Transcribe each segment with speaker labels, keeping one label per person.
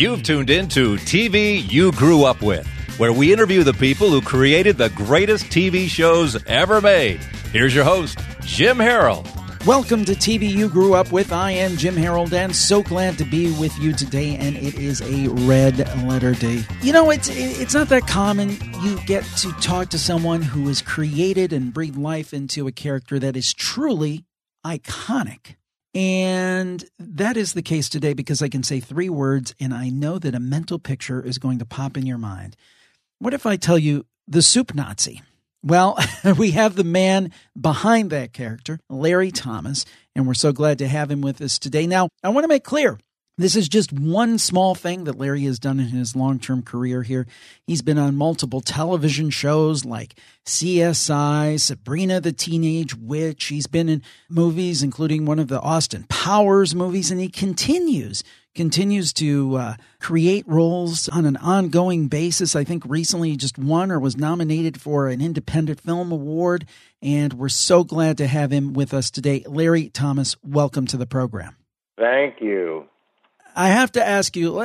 Speaker 1: You've tuned in to TV You Grew Up With, where we interview the people who created the greatest TV shows ever made. Here's your host, Jim Harold.
Speaker 2: Welcome to TV You Grew Up With. I am Jim Harold and so glad to be with you today and it is a red letter day. You know, it's it's not that common you get to talk to someone who has created and breathed life into a character that is truly iconic. And that is the case today because I can say three words and I know that a mental picture is going to pop in your mind. What if I tell you the soup Nazi? Well, we have the man behind that character, Larry Thomas, and we're so glad to have him with us today. Now, I want to make clear this is just one small thing that Larry has done in his long term career here. He's been on multiple television shows like CSI, Sabrina the Teenage Witch. He's been in movies, including one of the Austin Powers movies, and he continues continues to uh, create roles on an ongoing basis. I think recently he just won or was nominated for an Independent Film Award, and we're so glad to have him with us today. Larry Thomas, welcome to the program.
Speaker 3: Thank you.
Speaker 2: I have to ask you,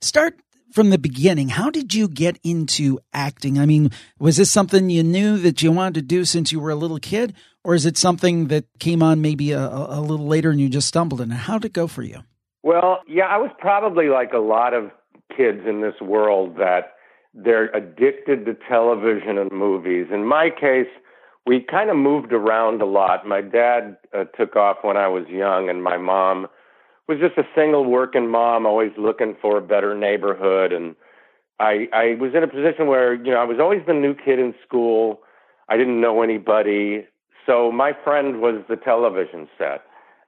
Speaker 2: start from the beginning. How did you get into acting? I mean, was this something you knew that you wanted to do since you were a little kid, or is it something that came on maybe a, a little later and you just stumbled in? How'd it go for you?
Speaker 3: Well, yeah, I was probably like a lot of kids in this world that they're addicted to television and movies. In my case, we kind of moved around a lot. My dad uh, took off when I was young, and my mom was just a single working mom, always looking for a better neighborhood. And I I was in a position where you know I was always the new kid in school. I didn't know anybody, so my friend was the television set,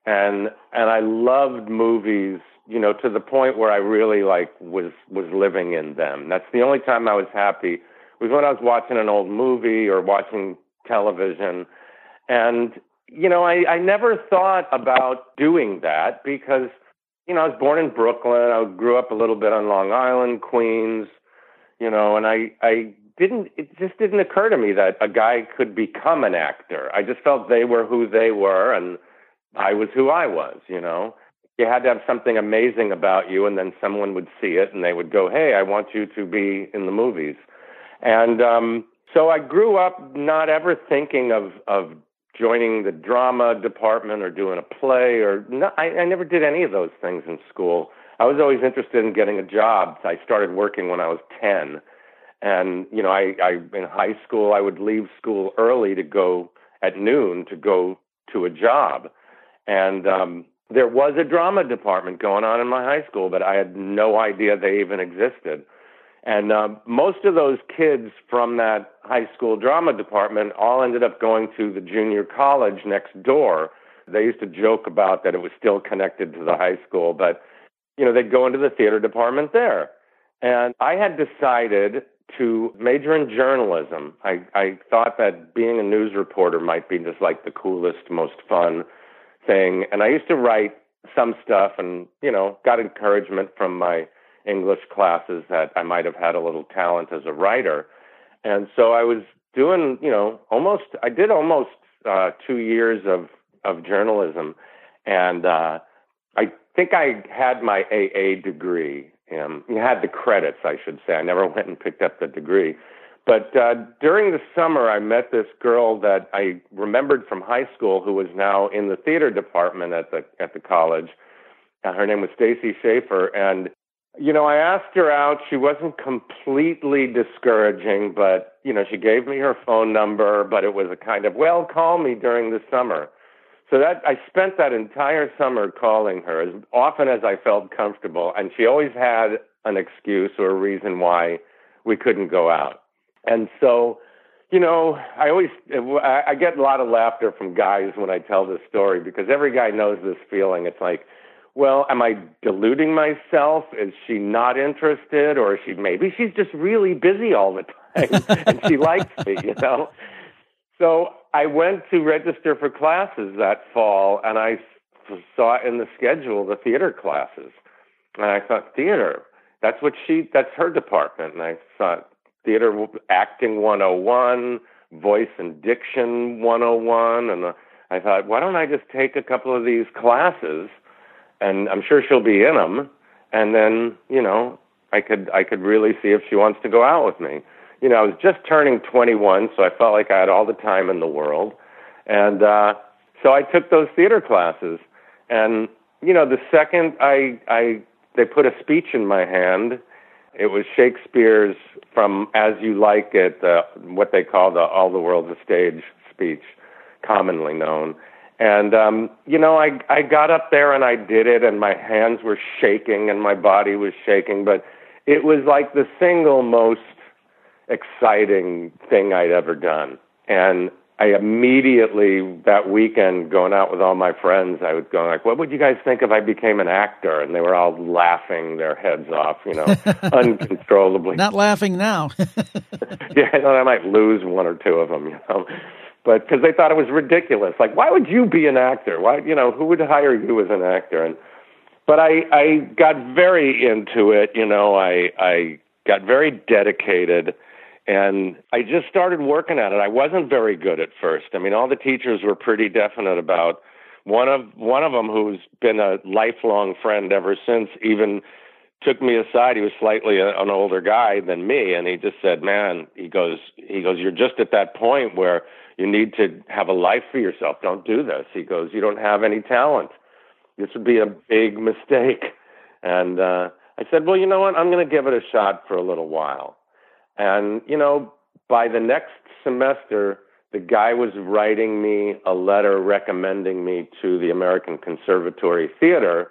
Speaker 3: and and I loved movies. You know, to the point where I really like was was living in them. That's the only time I was happy was when I was watching an old movie or watching television. And you know, I, I never thought about doing that because, you know, I was born in Brooklyn. I grew up a little bit on Long Island, Queens, you know, and I, I didn't, it just didn't occur to me that a guy could become an actor. I just felt they were who they were and I was who I was, you know. You had to have something amazing about you, and then someone would see it and they would go, Hey, I want you to be in the movies. And um, so I grew up not ever thinking of, of joining the drama department or doing a play or no, I, I never did any of those things in school. I was always interested in getting a job. I started working when I was 10. And, you know, I, I, in high school, I would leave school early to go at noon to go to a job. And, um, there was a drama department going on in my high school, but I had no idea they even existed. And uh, most of those kids from that high school drama department all ended up going to the junior college next door. They used to joke about that it was still connected to the high school, but you know, they'd go into the theater department there. And I had decided to major in journalism. I, I thought that being a news reporter might be just like the coolest, most fun thing. And I used to write some stuff and, you know, got encouragement from my English classes that I might have had a little talent as a writer. And so I was doing, you know, almost, I did almost uh, two years of, of journalism. And uh, I think I had my AA degree. Um, you had the credits, I should say. I never went and picked up the degree. But uh, during the summer, I met this girl that I remembered from high school, who was now in the theater department at the at the college. Uh, her name was Stacy Schaefer, and you know, I asked her out. She wasn't completely discouraging, but, you know, she gave me her phone number, but it was a kind of, well, call me during the summer. So that I spent that entire summer calling her as often as I felt comfortable, and she always had an excuse or a reason why we couldn't go out. And so, you know, I always I get a lot of laughter from guys when I tell this story because every guy knows this feeling. It's like, well, am I deluding myself? Is she not interested, or is she maybe she's just really busy all the time and she likes me, you know? So I went to register for classes that fall, and I saw in the schedule the theater classes, and I thought theater. That's what she. That's her department, and I thought theater acting 101, voice and diction 101, and uh, I thought, why don't I just take a couple of these classes? And I'm sure she'll be in them. and then you know I could I could really see if she wants to go out with me. You know, I was just turning 21, so I felt like I had all the time in the world, and uh, so I took those theater classes. And you know, the second I I they put a speech in my hand, it was Shakespeare's from As You Like It, uh, what they call the All the World's a Stage speech, commonly known. And um, you know, I I got up there and I did it, and my hands were shaking and my body was shaking, but it was like the single most exciting thing I'd ever done. And I immediately that weekend going out with all my friends, I was going like, "What would you guys think if I became an actor?" And they were all laughing their heads off, you know, uncontrollably.
Speaker 2: Not laughing now.
Speaker 3: yeah, I thought I might lose one or two of them, you know, but because they thought it was ridiculous. Like, why would you be an actor? Why, you know, who would hire you as an actor? And but I I got very into it, you know. I I got very dedicated and I just started working at it. I wasn't very good at first. I mean, all the teachers were pretty definite about one of one of them who's been a lifelong friend ever since even took me aside. He was slightly an older guy than me, and he just said, "Man," he goes, "He goes, you're just at that point where you need to have a life for yourself. Don't do this." He goes, "You don't have any talent. This would be a big mistake." And uh, I said, "Well, you know what? I'm going to give it a shot for a little while." And, you know, by the next semester, the guy was writing me a letter recommending me to the American Conservatory Theater,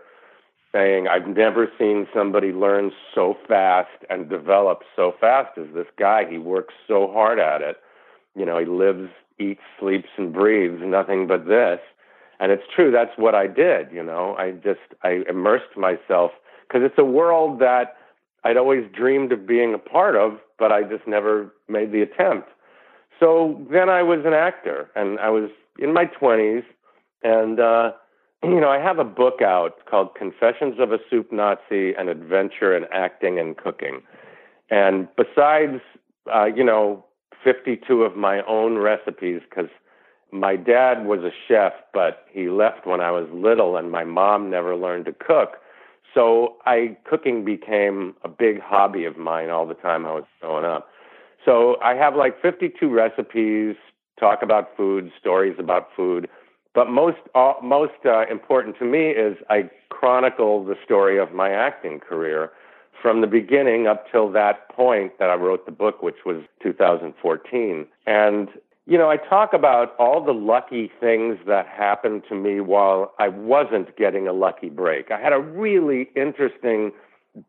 Speaker 3: saying, I've never seen somebody learn so fast and develop so fast as this guy. He works so hard at it. You know, he lives, eats, sleeps, and breathes nothing but this. And it's true, that's what I did, you know. I just, I immersed myself because it's a world that I'd always dreamed of being a part of, but I just never made the attempt. So then I was an actor, and I was in my 20s, and uh, you know I have a book out called Confessions of a Soup Nazi: An Adventure in Acting and Cooking. And besides, uh, you know, 52 of my own recipes, because my dad was a chef, but he left when I was little, and my mom never learned to cook. So I cooking became a big hobby of mine all the time I was growing up. So I have like 52 recipes, talk about food, stories about food, but most uh, most uh, important to me is I chronicle the story of my acting career from the beginning up till that point that I wrote the book, which was 2014. And you know, I talk about all the lucky things that happened to me while I wasn't getting a lucky break. I had a really interesting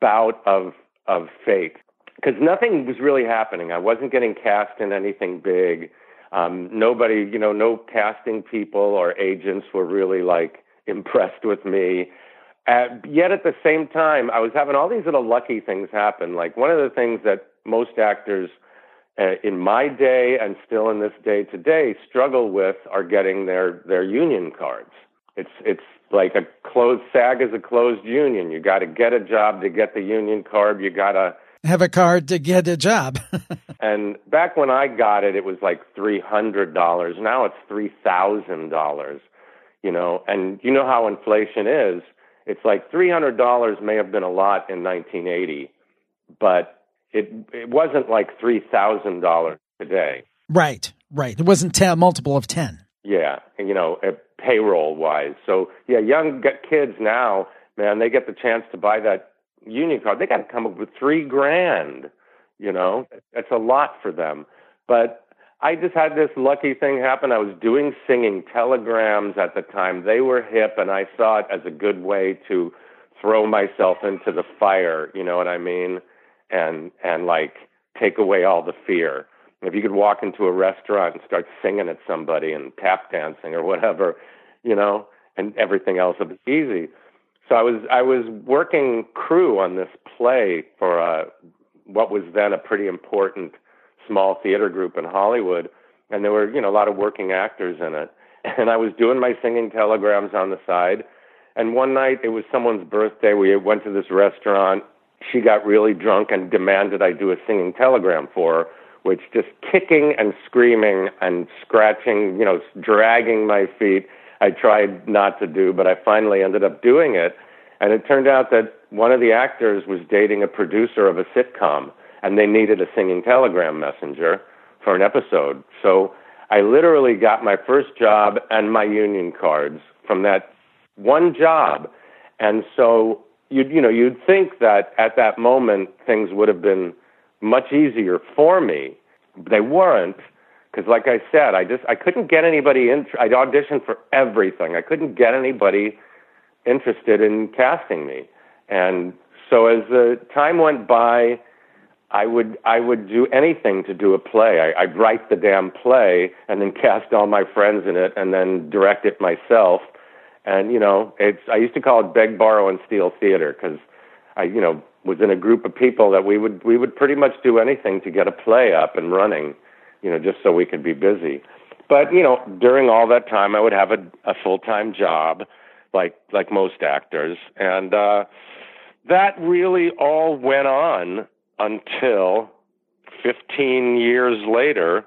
Speaker 3: bout of of fate because nothing was really happening. I wasn't getting cast in anything big. Um, nobody, you know, no casting people or agents were really like impressed with me. Uh, yet at the same time, I was having all these little lucky things happen. Like one of the things that most actors uh, in my day and still in this day today struggle with are getting their their union cards. It's it's like a closed SAG is a closed union. You got to get a job to get the union card. You got to
Speaker 2: have a card to get a job.
Speaker 3: and back when I got it, it was like three hundred dollars. Now it's three thousand dollars. You know, and you know how inflation is. It's like three hundred dollars may have been a lot in 1980, but it it wasn't like three thousand dollars today.
Speaker 2: Right, right. It wasn't ten, multiple of ten.
Speaker 3: Yeah, you know, payroll wise. So yeah, young kids now, man, they get the chance to buy that union card. They got to come up with three grand. You know, that's a lot for them. But I just had this lucky thing happen. I was doing singing telegrams at the time. They were hip, and I saw it as a good way to throw myself into the fire. You know what I mean? and and like take away all the fear. If you could walk into a restaurant and start singing at somebody and tap dancing or whatever, you know, and everything else would be easy. So I was I was working crew on this play for a, what was then a pretty important small theater group in Hollywood, and there were you know a lot of working actors in it. And I was doing my singing telegrams on the side. And one night it was someone's birthday. We went to this restaurant she got really drunk and demanded I do a singing telegram for her, which just kicking and screaming and scratching, you know, dragging my feet. I tried not to do, but I finally ended up doing it. And it turned out that one of the actors was dating a producer of a sitcom, and they needed a singing telegram messenger for an episode. So I literally got my first job and my union cards from that one job. And so you'd you know you'd think that at that moment things would have been much easier for me. They weren't because, like I said, I just I couldn't get anybody in. I'd auditioned for everything. I couldn't get anybody interested in casting me, and so as the time went by, I would I would do anything to do a play. I, I'd write the damn play and then cast all my friends in it, and then direct it myself and you know, it's I used to call it beg, borrow, and steal theater because I, you know, was in a group of people that we would we would pretty much do anything to get a play up and running, you know, just so we could be busy. But you know, during all that time, I would have a, a full time job, like like most actors, and uh, that really all went on until 15 years later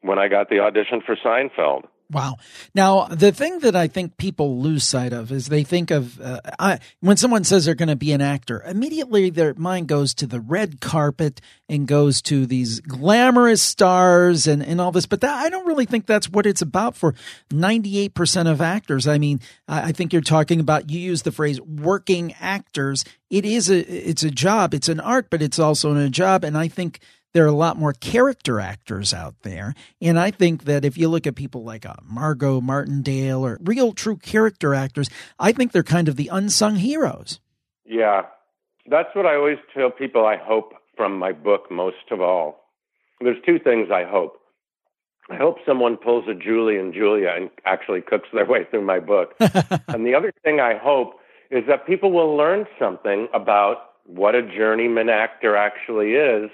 Speaker 3: when I got the audition for Seinfeld.
Speaker 2: Wow. Now, the thing that I think people lose sight of is they think of uh, I, when someone says they're going to be an actor, immediately their mind goes to the red carpet and goes to these glamorous stars and, and all this. But that, I don't really think that's what it's about for 98% of actors. I mean, I, I think you're talking about, you use the phrase working actors. It is a, it's a job. It's an art, but it's also a job. And I think there are a lot more character actors out there. And I think that if you look at people like uh, Margot Martindale or real true character actors, I think they're kind of the unsung heroes.
Speaker 3: Yeah. That's what I always tell people I hope from my book most of all. There's two things I hope. I hope someone pulls a Julie and Julia and actually cooks their way through my book. and the other thing I hope is that people will learn something about what a journeyman actor actually is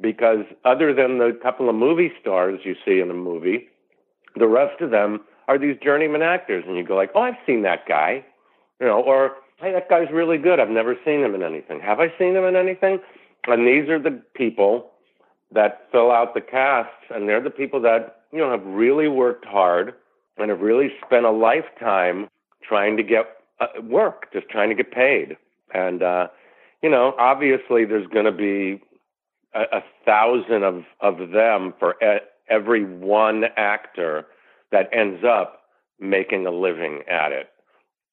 Speaker 3: because other than the couple of movie stars you see in a movie, the rest of them are these journeyman actors, and you go like, "Oh, I've seen that guy," you know, or "Hey, that guy's really good. I've never seen him in anything. Have I seen him in anything?" And these are the people that fill out the casts, and they're the people that you know have really worked hard and have really spent a lifetime trying to get uh, work, just trying to get paid. And uh, you know, obviously, there's going to be a, a thousand of of them for every one actor that ends up making a living at it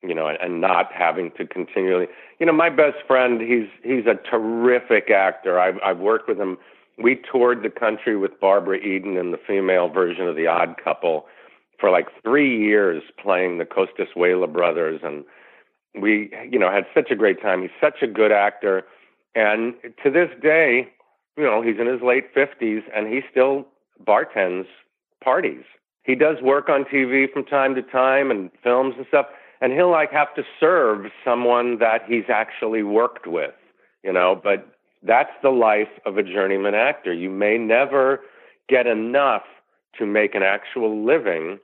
Speaker 3: you know and, and not having to continually you know my best friend he's he's a terrific actor. I've i've worked with him. We toured the country with barbara eden in the female version of the odd couple for like three years playing the Costazuela brothers and we you know had such a great time. He's such a good actor. And to this day you know, he's in his late 50s and he still bartends parties. He does work on TV from time to time and films and stuff, and he'll like have to serve someone that he's actually worked with, you know, but that's the life of a journeyman actor. You may never get enough to make an actual living,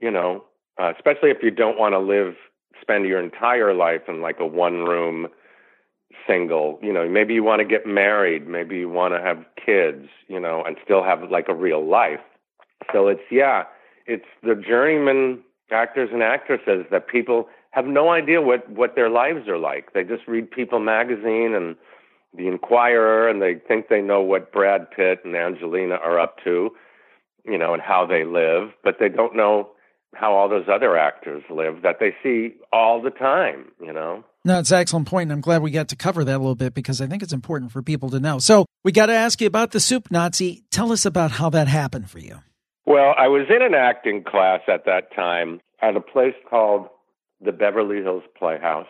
Speaker 3: you know, uh, especially if you don't want to live, spend your entire life in like a one room single you know maybe you want to get married maybe you want to have kids you know and still have like a real life. So it's yeah it's the journeyman actors and actresses that people have no idea what what their lives are like. They just read people magazine and the inquirer and they think they know what brad pitt and angelina are up to you know and how they live but they don't know how all those other actors live that they see all the time you know
Speaker 2: no, it's an excellent point, and I'm glad we got to cover that a little bit because I think it's important for people to know. So we got to ask you about the Soup Nazi. Tell us about how that happened for you.
Speaker 3: Well, I was in an acting class at that time at a place called the Beverly Hills Playhouse.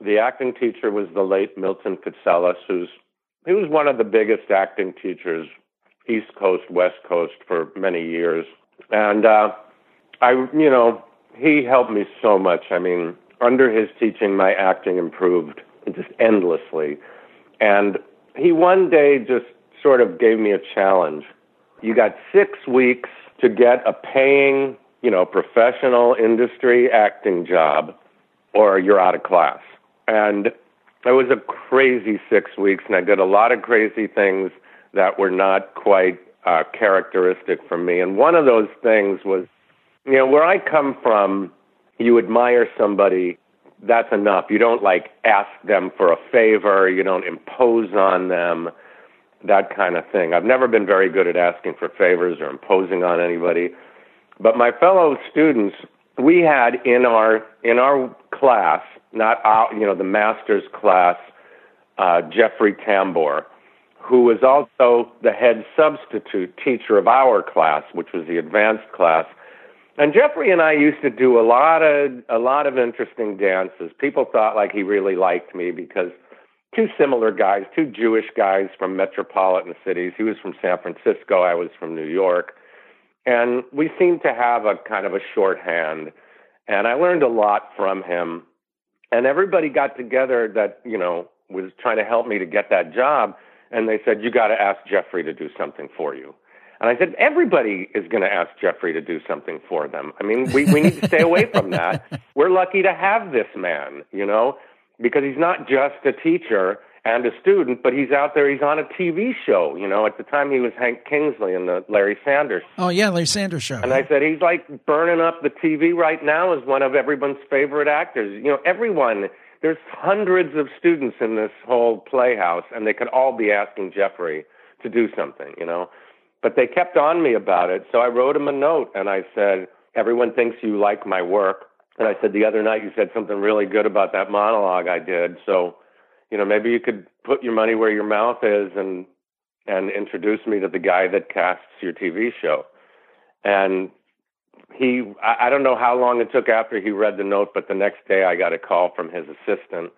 Speaker 3: The acting teacher was the late Milton Katselas, who's he was one of the biggest acting teachers, East Coast, West Coast, for many years. And uh, I, you know, he helped me so much. I mean, under his teaching, my acting improved just endlessly. And he one day just sort of gave me a challenge. You got six weeks to get a paying, you know, professional industry acting job, or you're out of class. And it was a crazy six weeks, and I did a lot of crazy things that were not quite uh, characteristic for me. And one of those things was, you know, where I come from, you admire somebody that's enough. You don't like ask them for a favor, you don't impose on them, that kind of thing. I've never been very good at asking for favors or imposing on anybody. But my fellow students, we had in our in our class, not our, you know, the master's class, uh, Jeffrey Tambor, who was also the head substitute teacher of our class, which was the advanced class. And Jeffrey and I used to do a lot of a lot of interesting dances. People thought like he really liked me because two similar guys, two Jewish guys from metropolitan cities. He was from San Francisco, I was from New York. And we seemed to have a kind of a shorthand. And I learned a lot from him. And everybody got together that, you know, was trying to help me to get that job. And they said, You got to ask Jeffrey to do something for you. And I said, Everybody is going to ask Jeffrey to do something for them. I mean, we, we need to stay away from that. We're lucky to have this man, you know, because he's not just a teacher and a student, but he's out there. He's on a TV show. You know, at the time he was Hank Kingsley in the Larry Sanders.
Speaker 2: Oh yeah, Larry Sanders show.
Speaker 3: And I said he's like burning up the TV right now as one of everyone's favorite actors. You know, everyone. There's hundreds of students in this whole playhouse, and they could all be asking Jeffrey to do something. You know, but they kept on me about it. So I wrote him a note, and I said, "Everyone thinks you like my work." And I said, "The other night you said something really good about that monologue I did." So you know, maybe you could put your money where your mouth is and and introduce me to the guy that casts your TV show. And he, I, I don't know how long it took after he read the note, but the next day I got a call from his assistant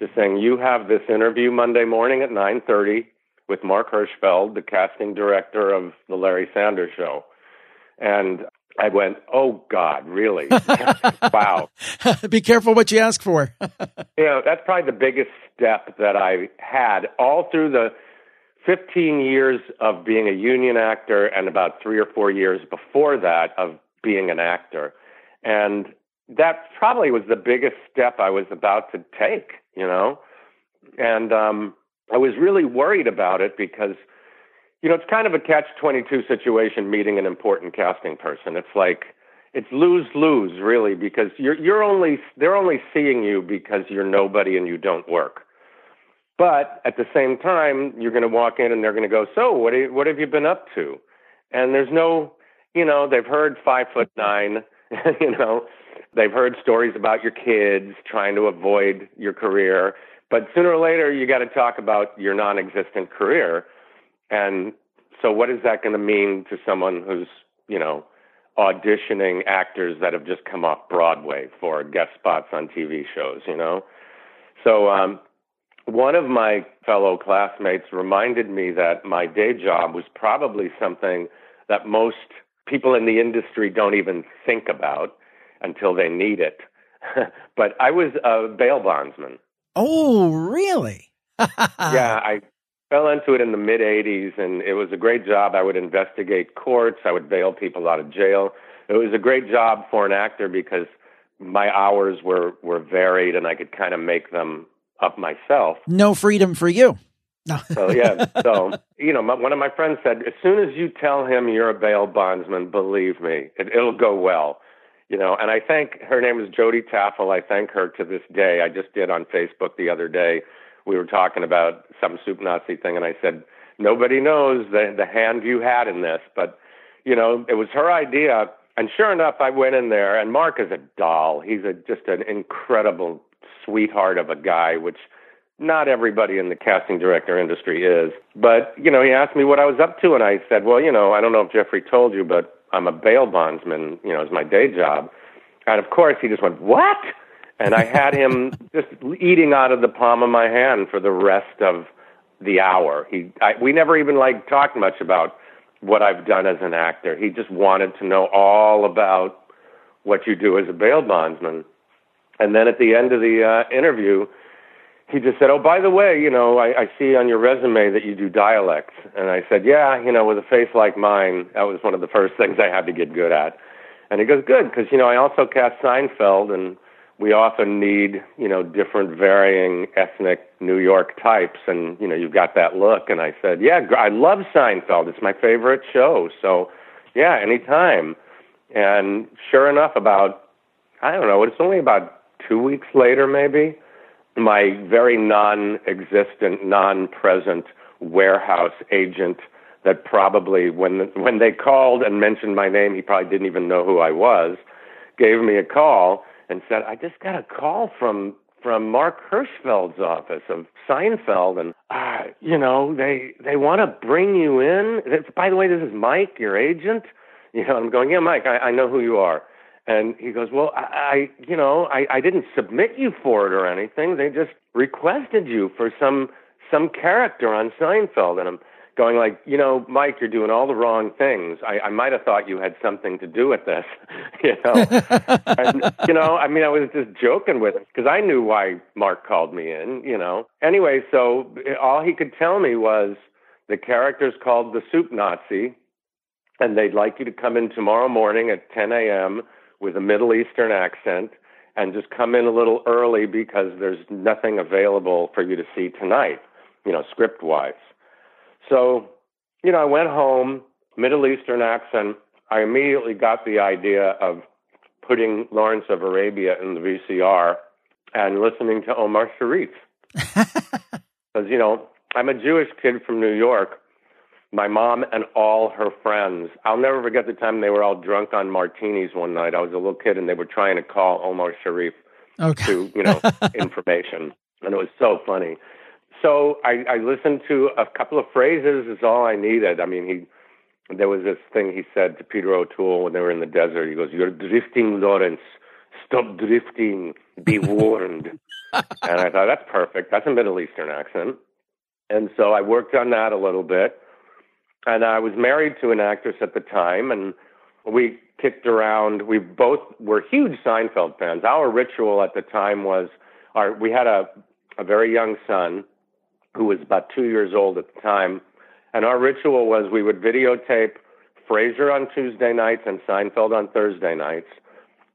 Speaker 3: just saying, "You have this interview Monday morning at 9:30 with Mark Hirschfeld, the casting director of the Larry Sanders Show." And I went, "Oh God, really? wow!"
Speaker 2: Be careful what you ask for.
Speaker 3: you know, that's probably the biggest step that I had all through the 15 years of being a union actor, and about three or four years before that of being an actor, and that probably was the biggest step I was about to take. You know, and um, I was really worried about it because you know, it's kind of a catch 22 situation meeting an important casting person. It's like, it's lose lose really because you're you're only they're only seeing you because you're nobody and you don't work. But at the same time, you're going to walk in and they're going to go, "So, what you, what have you been up to?" And there's no, you know, they've heard five foot nine, you know, they've heard stories about your kids trying to avoid your career, but sooner or later you got to talk about your non-existent career. And so, what is that going to mean to someone who's, you know, auditioning actors that have just come off Broadway for guest spots on TV shows, you know? So, um, one of my fellow classmates reminded me that my day job was probably something that most people in the industry don't even think about until they need it. but I was a bail bondsman.
Speaker 2: Oh, really?
Speaker 3: yeah, I fell into it in the mid 80s and it was a great job. I would investigate courts, I would bail people out of jail. It was a great job for an actor because my hours were were varied and I could kind of make them up myself.
Speaker 2: No freedom for you.
Speaker 3: No. so yeah, so you know, my, one of my friends said, as soon as you tell him you're a bail bondsman, believe me, it, it'll go well. You know, and I thank her name is Jody Taffel. I thank her to this day. I just did on Facebook the other day we were talking about some soup Nazi thing, and I said, nobody knows the the hand you had in this, but you know, it was her idea. And sure enough, I went in there, and Mark is a doll. He's a, just an incredible sweetheart of a guy, which not everybody in the casting director industry is. But, you know, he asked me what I was up to, and I said, well, you know, I don't know if Jeffrey told you, but I'm a bail bondsman, you know, as my day job. And of course, he just went, what? and I had him just eating out of the palm of my hand for the rest of the hour. He, I, we never even like talked much about what I've done as an actor. He just wanted to know all about what you do as a bail bondsman. And then at the end of the uh, interview, he just said, "Oh, by the way, you know, I, I see on your resume that you do dialects." And I said, "Yeah, you know, with a face like mine, that was one of the first things I had to get good at." And he goes, "Good, because you know, I also cast Seinfeld, and we often need, you know, different varying ethnic New York types, and you know, you've got that look. And I said, yeah, I love Seinfeld. It's my favorite show. So, yeah, anytime. And sure enough, about I don't know, it's only about two weeks later, maybe, my very non existent, non present warehouse agent that probably when when they called and mentioned my name, he probably didn't even know who I was, gave me a call and said, "I just got a call from from Mark Hirschfeld's office of Seinfeld, and uh, you know they they want to bring you in. By the way, this is Mike, your agent. You know, I'm going, yeah, Mike, I, I know who you are. And he goes, well, I, I you know, I, I didn't submit you for it or anything. They just requested you for some some character on Seinfeld, and I'm going like, you know, Mike, you're doing all the wrong things. I, I might have thought you had something to do with this, you know. and, you know, I mean, I was just joking with him because I knew why Mark called me in, you know. Anyway, so all he could tell me was the character's called the Soup Nazi, and they'd like you to come in tomorrow morning at 10 a.m. with a Middle Eastern accent and just come in a little early because there's nothing available for you to see tonight, you know, script wise. So, you know, I went home, Middle Eastern accent. I immediately got the idea of putting Lawrence of Arabia in the VCR and listening to Omar Sharif. Because, you know, I'm a Jewish kid from New York. My mom and all her friends. I'll never forget the time they were all drunk on martinis one night. I was a little kid and they were trying to call Omar Sharif okay. to, you know, information. And it was so funny so I, I listened to a couple of phrases is all I needed. I mean, he there was this thing he said to Peter O'Toole when they were in the desert. He goes, "You're drifting, Lawrence. Stop drifting. Be warned." and I thought that's perfect. That's a Middle Eastern accent. And so I worked on that a little bit. And I was married to an actress at the time, and we kicked around. We both were huge Seinfeld fans. Our ritual at the time was our we had a a very young son who was about two years old at the time. And our ritual was we would videotape Frasier on Tuesday nights and Seinfeld on Thursday nights.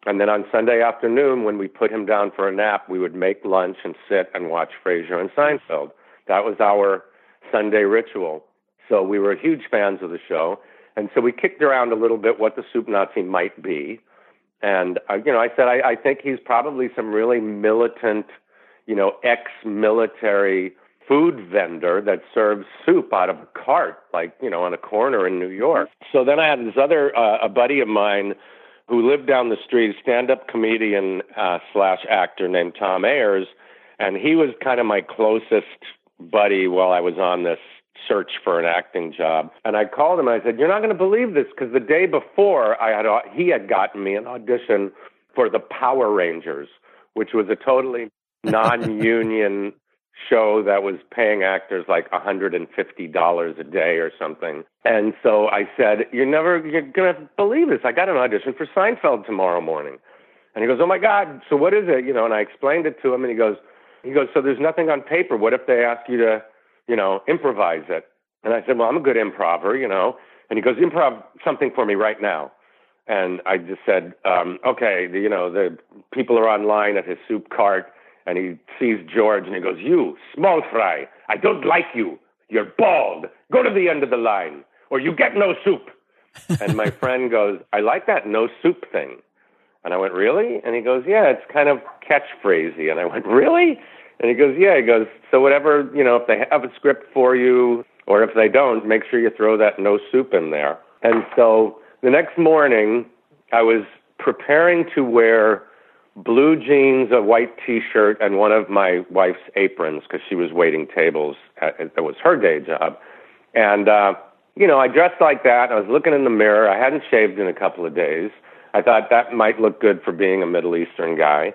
Speaker 3: And then on Sunday afternoon, when we put him down for a nap, we would make lunch and sit and watch Frasier and Seinfeld. That was our Sunday ritual. So we were huge fans of the show. And so we kicked around a little bit what the Soup Nazi might be. And, uh, you know, I said, I, I think he's probably some really militant, you know, ex military food vendor that serves soup out of a cart, like, you know, on a corner in New York. So then I had this other, uh, a buddy of mine who lived down the street, stand up comedian uh, slash actor named Tom Ayers. And he was kind of my closest buddy while I was on this search for an acting job. And I called him and I said, You're not going to believe this because the day before I had, uh, he had gotten me an audition for the Power Rangers, which was a totally non union show that was paying actors like $150 a day or something. And so I said, You're never you're gonna believe this. I got an audition for Seinfeld tomorrow morning. And he goes, Oh my God, so what is it? You know, and I explained it to him and he goes he goes, So there's nothing on paper. What if they ask you to, you know, improvise it? And I said, Well, I'm a good improver, you know. And he goes, Improv something for me right now. And I just said, um, okay, the, you know, the people are online at his soup cart and he sees George and he goes, You, small fry, I don't like you. You're bald. Go to the end of the line, or you get no soup. and my friend goes, I like that no soup thing. And I went, Really? And he goes, Yeah, it's kind of catchphrasy. And I went, Really? And he goes, Yeah. He goes, So whatever, you know, if they have a script for you, or if they don't, make sure you throw that no soup in there. And so the next morning, I was preparing to wear blue jeans, a white T-shirt, and one of my wife's aprons because she was waiting tables. At, it was her day job, and uh, you know, I dressed like that. I was looking in the mirror. I hadn't shaved in a couple of days. I thought that might look good for being a Middle Eastern guy,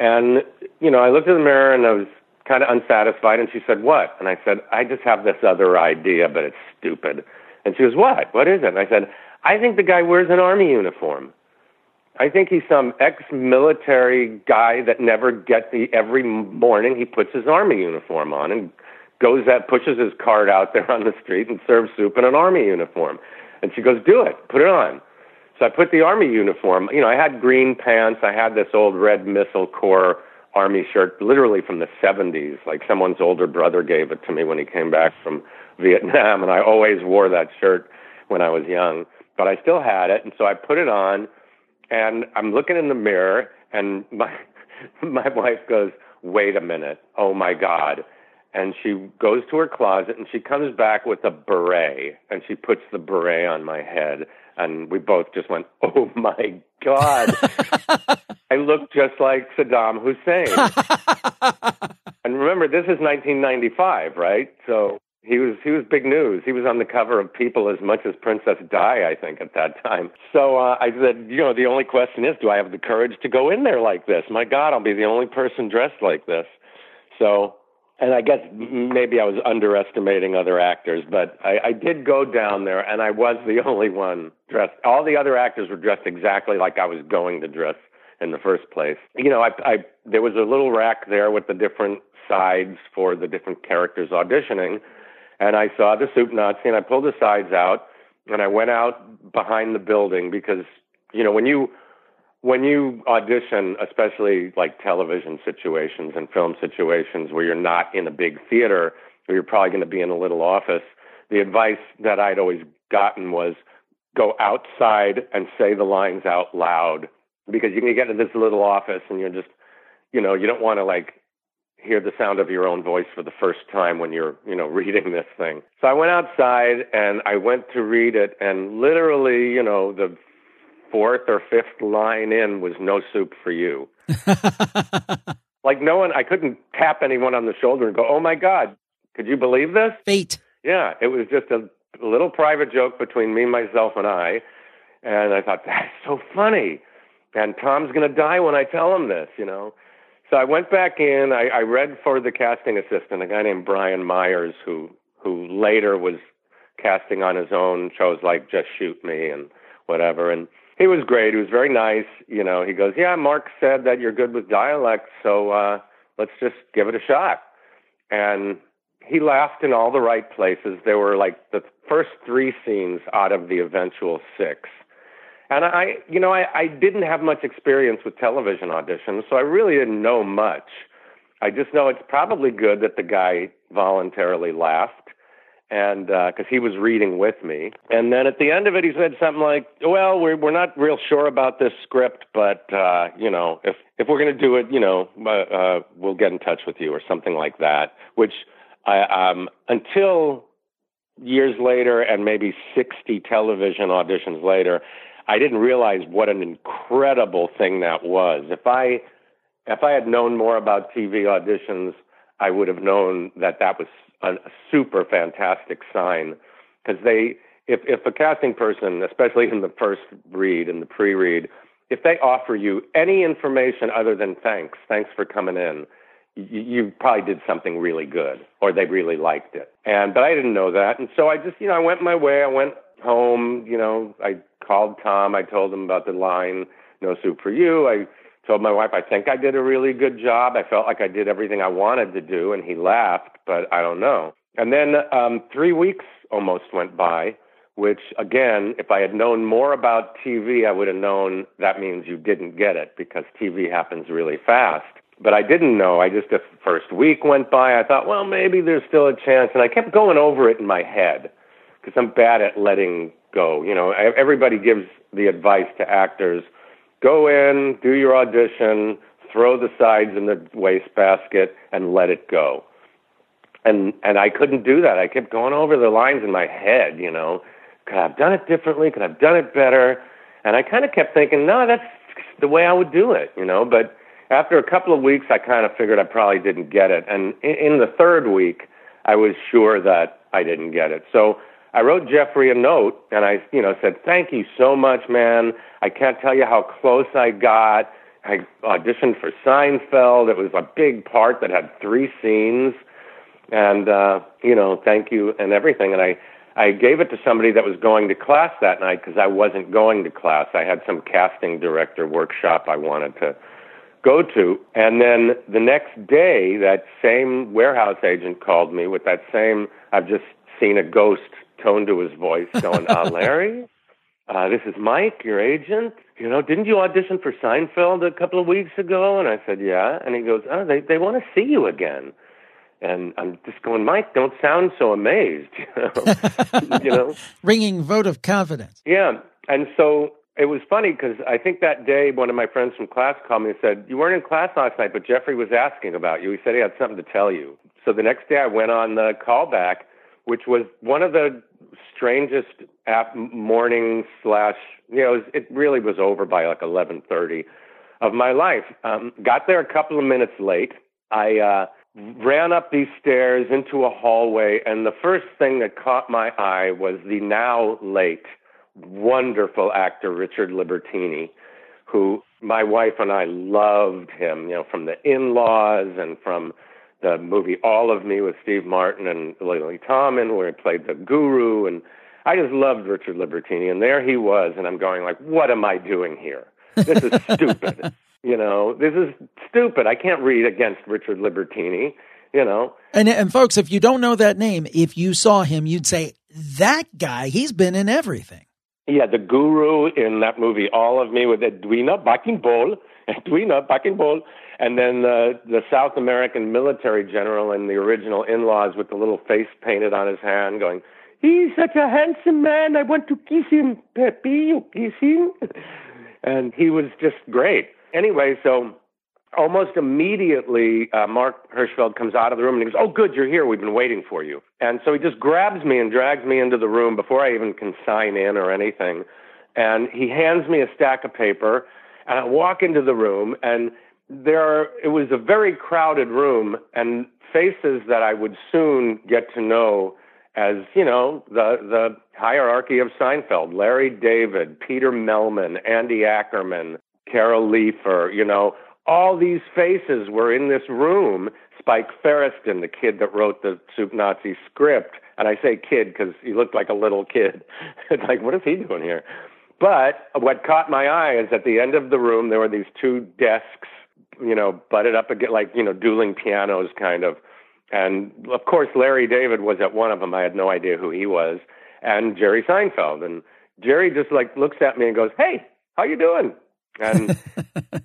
Speaker 3: and you know, I looked in the mirror and I was kind of unsatisfied. And she said, "What?" And I said, "I just have this other idea, but it's stupid." And she goes, "What? What is it?" And I said, "I think the guy wears an army uniform." I think he's some ex-military guy that never gets the every morning he puts his army uniform on and goes out pushes his cart out there on the street and serves soup in an army uniform. And she goes, "Do it. Put it on." So I put the army uniform. You know, I had green pants. I had this old red missile corps army shirt, literally from the 70s. Like someone's older brother gave it to me when he came back from Vietnam, and I always wore that shirt when I was young. But I still had it, and so I put it on and I'm looking in the mirror, and my my wife goes, wait a minute. Oh my God. And she goes to her closet and she comes back with a beret and she puts the beret on my head. And we both just went, oh my God. I look just like Saddam Hussein. and remember, this is 1995, right? So he was he was big news. He was on the cover of People as much as Princess Di, I think, at that time. So uh, I said, you know, the only question is, do I have the courage to go in there like this? My God, I'll be the only person dressed like this. So, and I guess maybe I was underestimating other actors, but I, I did go down there, and I was the only one dressed. All the other actors were dressed exactly like I was going to dress in the first place. You know, I, I there was a little rack there with the different sides for the different characters auditioning and I saw the soup Nazi and I pulled the sides out and I went out behind the building because you know when you when you audition, especially like television situations and film situations where you're not in a big theater or you're probably going to be in a little office, the advice that I'd always gotten was go outside and say the lines out loud because you can get into this little office and you're just, you know, you don't want to like hear the sound of your own voice for the first time when you're, you know, reading this thing. So I went outside and I went to read it and literally, you know, the fourth or fifth line in was no soup for you. like no one I couldn't tap anyone on the shoulder and go, "Oh my god, could you believe this?"
Speaker 2: Fate.
Speaker 3: Yeah, it was just a little private joke between me, myself and I. And I thought, that's so funny. And Tom's going to die when I tell him this, you know. So I went back in. I, I read for the casting assistant, a guy named Brian Myers, who who later was casting on his own shows like Just Shoot Me and whatever. And he was great. He was very nice. You know, he goes, "Yeah, Mark said that you're good with dialect, so uh, let's just give it a shot." And he laughed in all the right places. There were like the first three scenes out of the eventual six and I, you know, I, I didn't have much experience with television auditions, so I really didn't know much. I just know it's probably good that the guy voluntarily laughed, and because uh, he was reading with me. And then at the end of it, he said something like, "Well, we're we're not real sure about this script, but uh, you know, if if we're going to do it, you know, uh, uh, we'll get in touch with you or something like that." Which I um until years later and maybe 60 television auditions later I didn't realize what an incredible thing that was. If I if I had known more about TV auditions, I would have known that that was a super fantastic sign because they if if a casting person, especially in the first read and the pre-read, if they offer you any information other than thanks, thanks for coming in, you, you probably did something really good or they really liked it. And but I didn't know that, and so I just you know I went my way. I went home. You know, I called Tom. I told him about the line, no soup for you. I told my wife, I think I did a really good job. I felt like I did everything I wanted to do, and he laughed, but I don't know. And then um, three weeks almost went by, which again, if I had known more about TV, I would have known that means you didn't get it because TV happens really fast. But I didn't know. I just, the first week went by, I thought, well, maybe there's still a chance. And I kept going over it in my head because I'm bad at letting go. You know, everybody gives the advice to actors go in, do your audition, throw the sides in the wastebasket, and let it go. And and I couldn't do that. I kept going over the lines in my head. You know, could I have done it differently? Could I have done it better? And I kind of kept thinking, no, that's the way I would do it. You know, but after a couple of weeks, I kind of figured I probably didn't get it. And in, in the third week, I was sure that I didn't get it. So I wrote Jeffrey a note and I, you know, said, "Thank you so much, man. I can't tell you how close I got. I auditioned for Seinfeld. It was a big part that had three scenes, and uh, you know, thank you and everything." And I, I gave it to somebody that was going to class that night because I wasn't going to class. I had some casting director workshop I wanted to go to. And then the next day, that same warehouse agent called me with that same, I've just seen a ghost tone to his voice, going, uh, Larry, uh, this is Mike, your agent. You know, didn't you audition for Seinfeld a couple of weeks ago? And I said, yeah. And he goes, oh, they, they want to see you again. And I'm just going, Mike, don't sound so amazed. You know,
Speaker 2: ringing vote of confidence.
Speaker 3: Yeah. And so it was funny because I think that day one of my friends from class called me and said, You weren't in class last night, but Jeffrey was asking about you. He said he had something to tell you. So the next day I went on the callback, which was one of the strangest app morning slash, you know, it, was, it really was over by like 1130 of my life. Um, got there a couple of minutes late. I uh, ran up these stairs into a hallway, and the first thing that caught my eye was the now late, wonderful actor Richard Libertini, who my wife and I loved him, you know, from the in laws and from the movie All of Me with Steve Martin and Lily Tomlin, where he played the guru. And I just loved Richard Libertini. And there he was, and I'm going like, what am I doing here? This is stupid. you know, this is stupid. I can't read against Richard Libertini. You know,
Speaker 2: and and folks, if you don't know that name, if you saw him, you'd say that guy. He's been in everything.
Speaker 3: Yeah, the guru in that movie, All of Me, with Edwina Ball, Edwina Ball, and then the the South American military general in the original In-Laws with the little face painted on his hand, going, "He's such a handsome man. I want to kiss him, Pepe. You kiss him." and he was just great. Anyway, so almost immediately, uh, Mark Hirschfeld comes out of the room and he goes, "Oh, good, you're here. We've been waiting for you." And so he just grabs me and drags me into the room before I even can sign in or anything. And he hands me a stack of paper, and I walk into the room, and there are, it was a very crowded room, and faces that I would soon get to know as you know the the hierarchy of Seinfeld: Larry David, Peter Mehlman, Andy Ackerman, Carol Leifer, you know, all these faces were in this room. Spike Feresten, the kid that wrote the Soup Nazi script, and I say kid because he looked like a little kid. it's like, what is he doing here? But what caught my eye is at the end of the room there were these two desks, you know, butted up against like you know dueling pianos kind of, and of course Larry David was at one of them. I had no idea who he was, and Jerry Seinfeld, and Jerry just like looks at me and goes, "Hey, how you doing?" And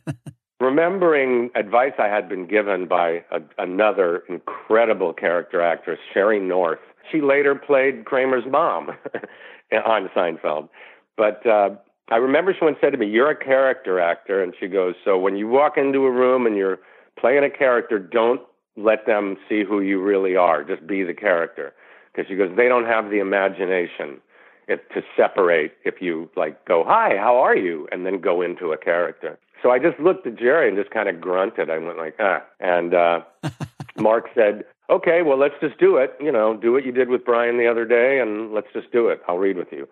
Speaker 3: remembering advice I had been given by a, another incredible character actress, Sheree North. She later played Kramer's mom on Seinfeld. But uh, I remember someone said to me, You're a character actor. And she goes, So when you walk into a room and you're playing a character, don't let them see who you really are. Just be the character. Because she goes, They don't have the imagination if, to separate if you like go, Hi, how are you? And then go into a character. So I just looked at Jerry and just kind of grunted. I went like, ah. And uh, Mark said, okay, well, let's just do it. You know, do what you did with Brian the other day, and let's just do it. I'll read with you.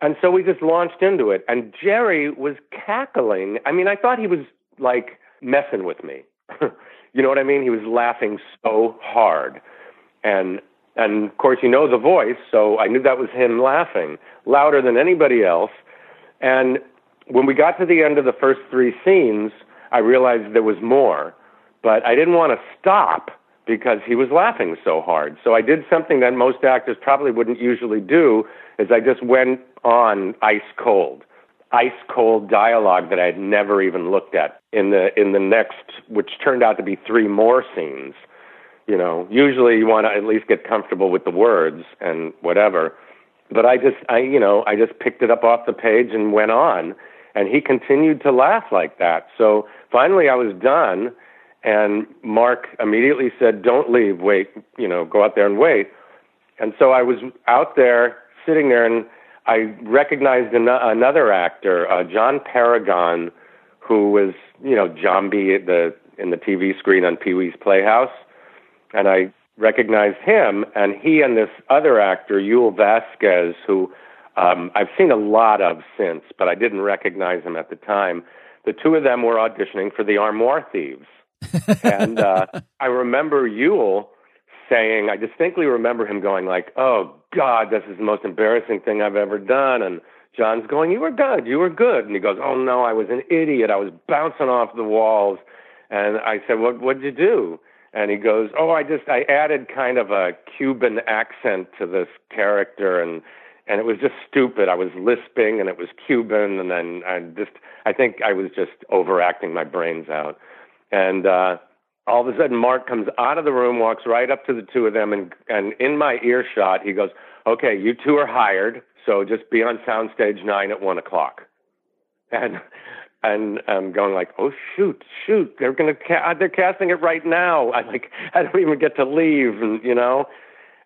Speaker 3: And so we just launched into it. And Jerry was cackling. I mean, I thought he was like messing with me. you know what I mean? He was laughing so hard. And and of course, you know the voice, so I knew that was him laughing louder than anybody else. And when we got to the end of the first three scenes, I realized there was more, but I didn't want to stop because he was laughing so hard. So I did something that most actors probably wouldn't usually do is I just went on ice cold. Ice cold dialogue that I had never even looked at in the in the next which turned out to be three more scenes. You know, usually you want to at least get comfortable with the words and whatever. But I just I you know, I just picked it up off the page and went on and he continued to laugh like that. So finally, I was done, and Mark immediately said, "Don't leave. Wait. You know, go out there and wait." And so I was out there, sitting there, and I recognized an- another actor, uh, John Paragon, who was, you know, at the in the TV screen on Pee Wee's Playhouse, and I recognized him, and he and this other actor, Yul Vasquez, who um, I've seen a lot of since, but I didn't recognize him at the time. The two of them were auditioning for the Armoire Thieves. and uh, I remember Yul saying, I distinctly remember him going like, "Oh God, this is the most embarrassing thing I've ever done." And John's going, "You were good, you were good." And he goes, "Oh no, I was an idiot. I was bouncing off the walls." And I said, "What? What'd you do?" And he goes, "Oh, I just I added kind of a Cuban accent to this character, and and it was just stupid. I was lisping, and it was Cuban, and then I just I think I was just overacting my brains out. And uh, all of a sudden, Mark comes out of the room, walks right up to the two of them, and and in my earshot, he goes, "Okay, you two are hired, so just be on soundstage nine at one o'clock." and and I'm going like, oh shoot, shoot, they're gonna ca- they're casting it right now. I like I don't even get to leave, and you know,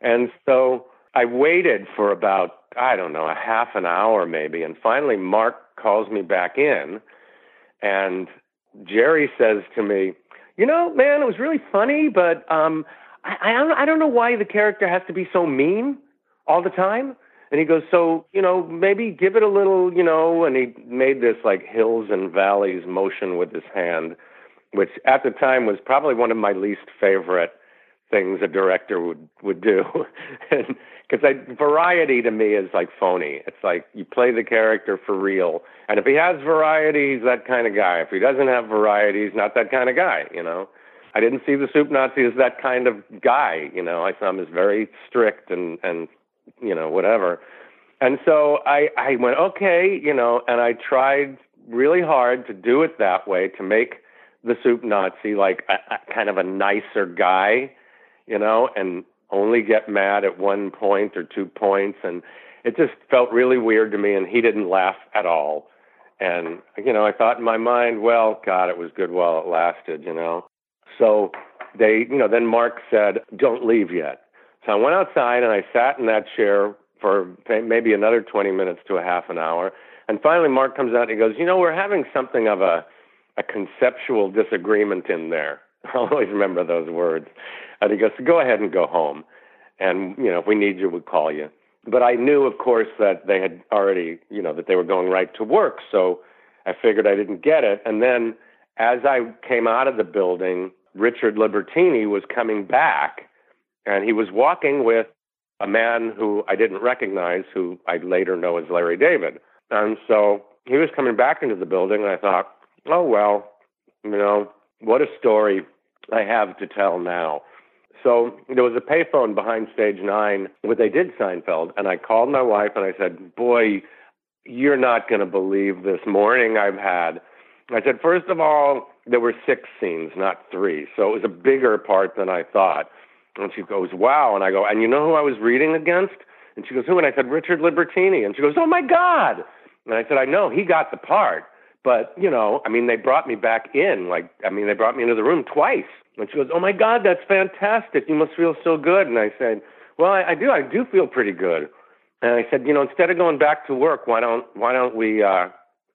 Speaker 3: and so I waited for about I don't know a half an hour maybe, and finally Mark calls me back in, and Jerry says to me, you know, man, it was really funny, but um, I I don't I don't know why the character has to be so mean all the time. And he goes, so, you know, maybe give it a little, you know, and he made this like hills and valleys motion with his hand, which at the time was probably one of my least favorite things a director would would do. because variety to me is like phony. It's like you play the character for real. And if he has variety, he's that kind of guy. If he doesn't have variety, he's not that kind of guy, you know. I didn't see the soup Nazi as that kind of guy, you know. I saw him as very strict and and you know, whatever. And so I, I went, okay, you know, and I tried really hard to do it that way to make the soup Nazi like a, a kind of a nicer guy, you know, and only get mad at one point or two points. And it just felt really weird to me. And he didn't laugh at all. And, you know, I thought in my mind, well, God, it was good while it lasted, you know. So they, you know, then Mark said, don't leave yet. So I went outside and I sat in that chair for maybe another 20 minutes to a half an hour. And finally, Mark comes out and he goes, You know, we're having something of a, a conceptual disagreement in there. I'll always remember those words. And he goes, Go ahead and go home. And, you know, if we need you, we'll call you. But I knew, of course, that they had already, you know, that they were going right to work. So I figured I didn't get it. And then as I came out of the building, Richard Libertini was coming back and he was walking with a man who I didn't recognize, who I'd later know as Larry David. And so he was coming back into the building, and I thought, oh, well, you know, what a story I have to tell now. So there was a payphone behind stage nine where they did Seinfeld, and I called my wife and I said, boy, you're not going to believe this morning I've had. I said, first of all, there were six scenes, not three. So it was a bigger part than I thought. And she goes, wow. And I go, and you know who I was reading against? And she goes, who? And I said, Richard Libertini. And she goes, oh my God. And I said, I know he got the part. But, you know, I mean, they brought me back in. Like, I mean, they brought me into the room twice. And she goes, oh my God, that's fantastic. You must feel so good. And I said, well, I, I do. I do feel pretty good. And I said, you know, instead of going back to work, why don't, why don't we, uh,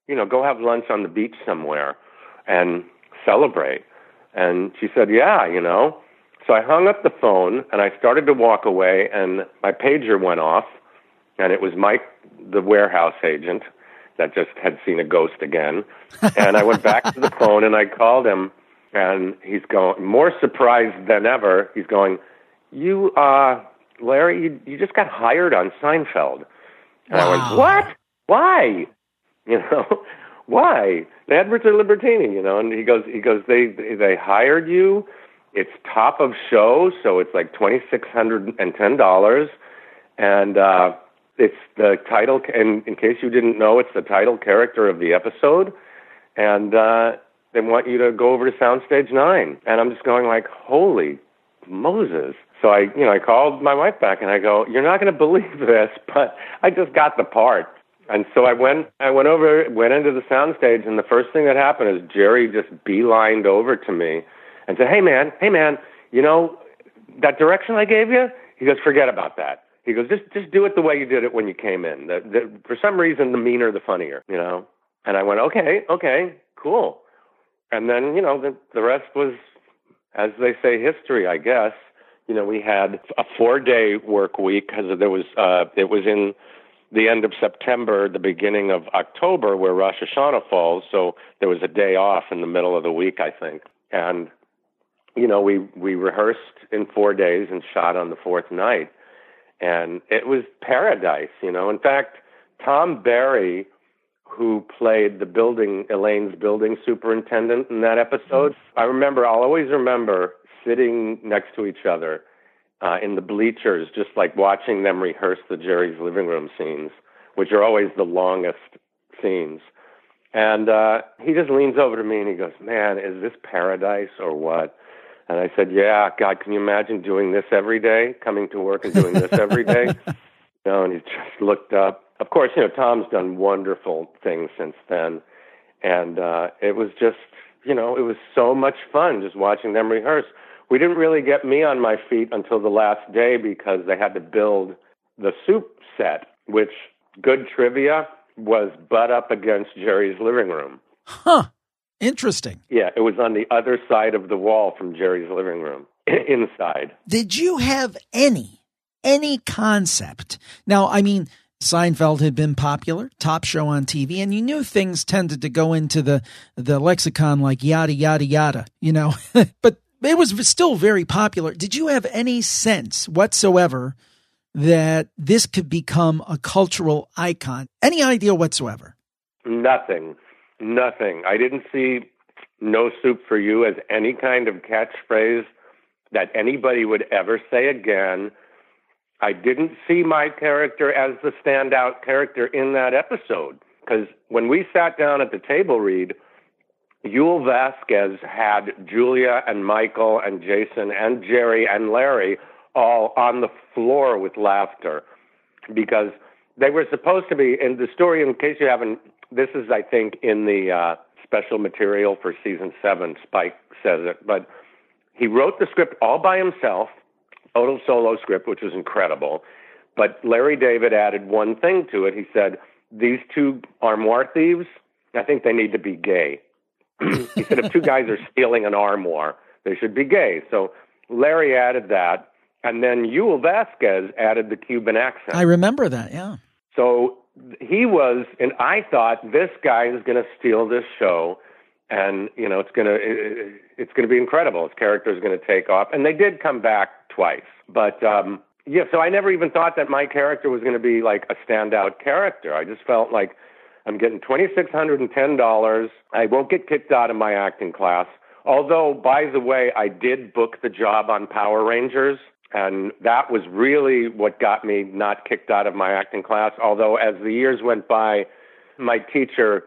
Speaker 3: you know, go have lunch on the beach somewhere and celebrate? And she said, yeah, you know. So I hung up the phone and I started to walk away, and my pager went off, and it was Mike, the warehouse agent, that just had seen a ghost again. and I went back to the phone and I called him, and he's going more surprised than ever. He's going, "You, uh, Larry, you, you just got hired on Seinfeld." And wow. I went, "What? Why? You know, why?" The had Richard Libertini, you know, and he goes, he goes, they they hired you it's top of show, so it's like twenty six hundred and ten dollars, and uh, it's the title. And in case you didn't know, it's the title character of the episode, and uh, they want you to go over to Soundstage Nine. And I'm just going like, holy Moses! So I, you know, I called my wife back and I go, you're not going to believe this, but I just got the part. And so I went, I went over, went into the soundstage, and the first thing that happened is Jerry just beelined over to me and said, "Hey man, hey man, you know that direction I gave you?" He goes, "Forget about that." He goes, "Just just do it the way you did it when you came in. The, the, for some reason, the meaner, the funnier, you know." And I went, "Okay, okay, cool." And then you know the the rest was, as they say, history, I guess. You know, we had a four day work week because there was uh, it was in the end of September, the beginning of October, where Rosh Hashanah falls. So there was a day off in the middle of the week, I think. And you know, we we rehearsed in four days and shot on the fourth night, and it was paradise. You know, in fact, Tom Barry, who played the building Elaine's building superintendent in that episode, I remember. I'll always remember sitting next to each other uh, in the bleachers, just like watching them rehearse the Jerry's living room scenes, which are always the longest scenes. And uh, he just leans over to me and he goes, "Man, is this paradise or what?" And I said, Yeah, God, can you imagine doing this every day, coming to work and doing this every day? you know, and he just looked up. Of course, you know, Tom's done wonderful things since then. and uh, it was just you know it was so much fun just watching them rehearse. We didn't really get me on my feet until the last day because they had to build the soup set, which good trivia was butt up against Jerry's living room.
Speaker 2: Huh. Interesting.
Speaker 3: Yeah, it was on the other side of the wall from Jerry's living room, inside.
Speaker 2: Did you have any any concept? Now, I mean, Seinfeld had been popular, top show on TV, and you knew things tended to go into the the lexicon like yada yada yada, you know. but it was still very popular. Did you have any sense whatsoever that this could become a cultural icon? Any idea whatsoever?
Speaker 3: Nothing. Nothing. I didn't see no soup for you as any kind of catchphrase that anybody would ever say again. I didn't see my character as the standout character in that episode because when we sat down at the table read, Yul Vasquez had Julia and Michael and Jason and Jerry and Larry all on the floor with laughter because they were supposed to be in the story in case you haven't this is, I think, in the uh, special material for season seven. Spike says it, but he wrote the script all by himself, total solo script, which was incredible. But Larry David added one thing to it. He said, "These two armoire thieves, I think they need to be gay." he said, "If two guys are stealing an armoire, they should be gay." So Larry added that, and then Yul Vasquez added the Cuban accent.
Speaker 2: I remember that. Yeah.
Speaker 3: So he was, and I thought this guy is going to steal this show, and you know it's going to it's going to be incredible. His character is going to take off, and they did come back twice, but um, yeah. So I never even thought that my character was going to be like a standout character. I just felt like I'm getting twenty six hundred and ten dollars. I won't get kicked out of my acting class. Although, by the way, I did book the job on Power Rangers. And that was really what got me not kicked out of my acting class. Although, as the years went by, my teacher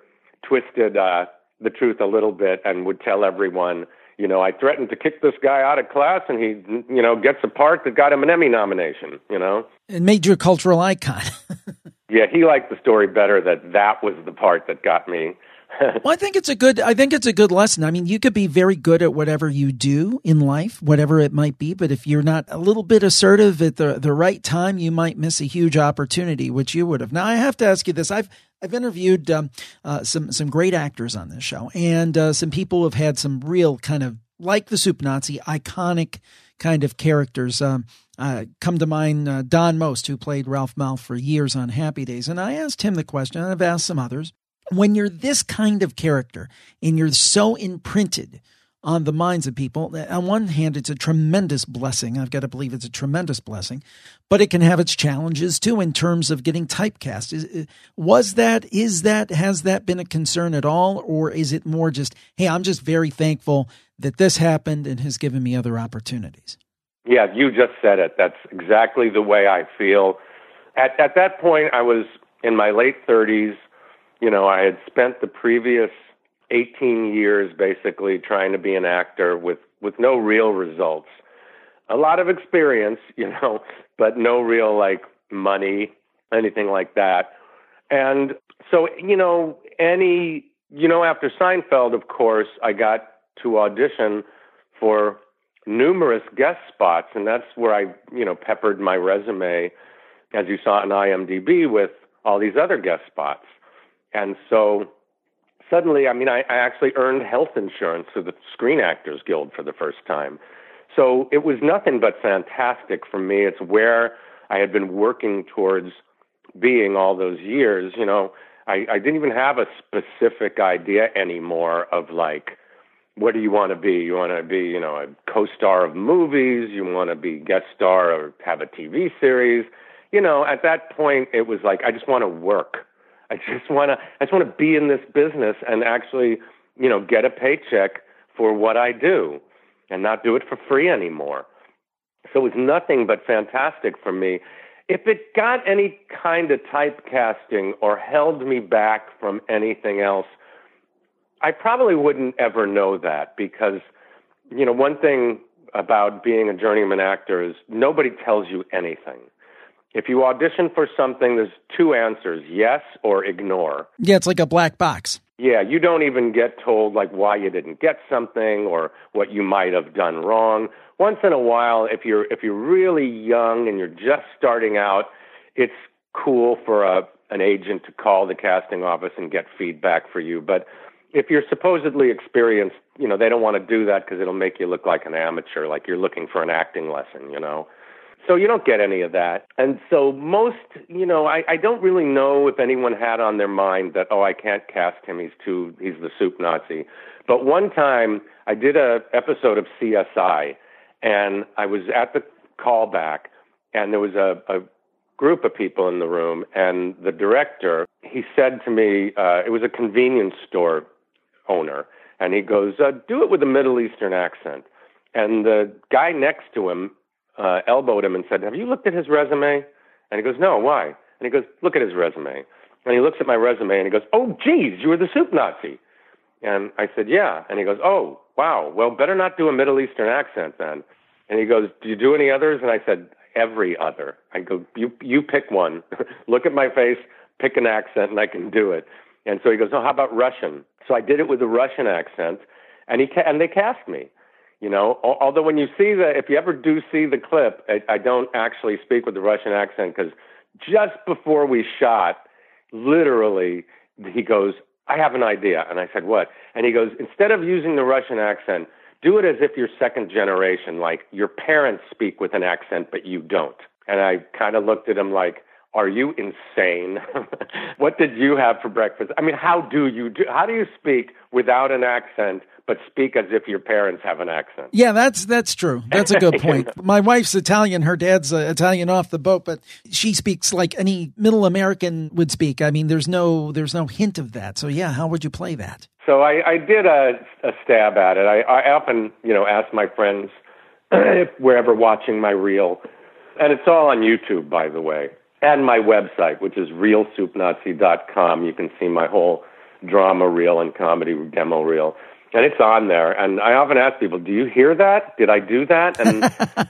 Speaker 3: twisted uh, the truth a little bit and would tell everyone, you know, I threatened to kick this guy out of class and he, you know, gets a part that got him an Emmy nomination, you know?
Speaker 2: It made you a cultural icon.
Speaker 3: yeah, he liked the story better that that was the part that got me
Speaker 2: well, I think it's a good. I think it's a good lesson. I mean, you could be very good at whatever you do in life, whatever it might be. But if you're not a little bit assertive at the the right time, you might miss a huge opportunity, which you would have. Now, I have to ask you this: I've I've interviewed um, uh, some some great actors on this show, and uh, some people have had some real kind of like the Soup Nazi iconic kind of characters. Um, uh, come to mind uh, Don Most, who played Ralph Malph for years on Happy Days, and I asked him the question, and I've asked some others when you're this kind of character and you're so imprinted on the minds of people, on one hand, it's a tremendous blessing. I've got to believe it's a tremendous blessing, but it can have its challenges too in terms of getting typecast. Is, uh, was that, is that, has that been a concern at all? Or is it more just, hey, I'm just very thankful that this happened and has given me other opportunities?
Speaker 3: Yeah, you just said it. That's exactly the way I feel. At, at that point, I was in my late 30s you know, I had spent the previous 18 years basically trying to be an actor with with no real results. A lot of experience, you know, but no real like money, anything like that. And so, you know, any, you know, after Seinfeld, of course, I got to audition for numerous guest spots, and that's where I, you know, peppered my resume, as you saw in IMDb, with all these other guest spots. And so suddenly, I mean, I, I actually earned health insurance through the Screen Actors Guild for the first time. So it was nothing but fantastic for me. It's where I had been working towards being all those years. You know, I, I didn't even have a specific idea anymore of like, what do you want to be? You want to be, you know, a co-star of movies. You want to be guest star or have a TV series. You know, at that point, it was like I just want to work. I just want to I just want to be in this business and actually, you know, get a paycheck for what I do and not do it for free anymore. So it was nothing but fantastic for me. If it got any kind of typecasting or held me back from anything else, I probably wouldn't ever know that because, you know, one thing about being a journeyman actor is nobody tells you anything. If you audition for something, there's two answers yes or ignore.
Speaker 2: Yeah, it's like a black box.
Speaker 3: Yeah, you don't even get told like why you didn't get something or what you might have done wrong. Once in a while, if you're if you're really young and you're just starting out, it's cool for a an agent to call the casting office and get feedback for you. But if you're supposedly experienced, you know, they don't want to do that because it'll make you look like an amateur, like you're looking for an acting lesson, you know. So you don't get any of that. And so most, you know, I, I don't really know if anyone had on their mind that, oh, I can't cast him. He's too, he's the soup Nazi. But one time I did a episode of CSI and I was at the callback and there was a, a group of people in the room and the director, he said to me, uh, it was a convenience store owner. And he goes, uh, do it with a Middle Eastern accent. And the guy next to him uh, elbowed him and said, Have you looked at his resume? And he goes, No, why? And he goes, Look at his resume. And he looks at my resume and he goes, Oh, geez, you were the soup Nazi. And I said, Yeah. And he goes, Oh, wow. Well, better not do a Middle Eastern accent then. And he goes, Do you do any others? And I said, Every other. I go, You, you pick one. Look at my face, pick an accent, and I can do it. And so he goes, Oh, how about Russian? So I did it with a Russian accent, and he ca- and they cast me. You know, although when you see the, if you ever do see the clip, I, I don't actually speak with the Russian accent because just before we shot, literally, he goes, I have an idea. And I said, what? And he goes, instead of using the Russian accent, do it as if you're second generation, like your parents speak with an accent, but you don't. And I kind of looked at him like, are you insane? what did you have for breakfast? I mean, how do you do, how do you speak without an accent but speak as if your parents have an accent?
Speaker 2: Yeah, that's that's true. That's a good point. My wife's Italian, her dad's uh, Italian off the boat, but she speaks like any middle American would speak. I mean, there's no there's no hint of that. So yeah, how would you play that?
Speaker 3: So I, I did a, a stab at it. I, I often, you know, ask my friends if we're ever watching my reel, and it's all on YouTube, by the way and my website, which is realsoupnazi.com. You can see my whole drama reel and comedy demo reel. And it's on there. And I often ask people, do you hear that? Did I do that? And,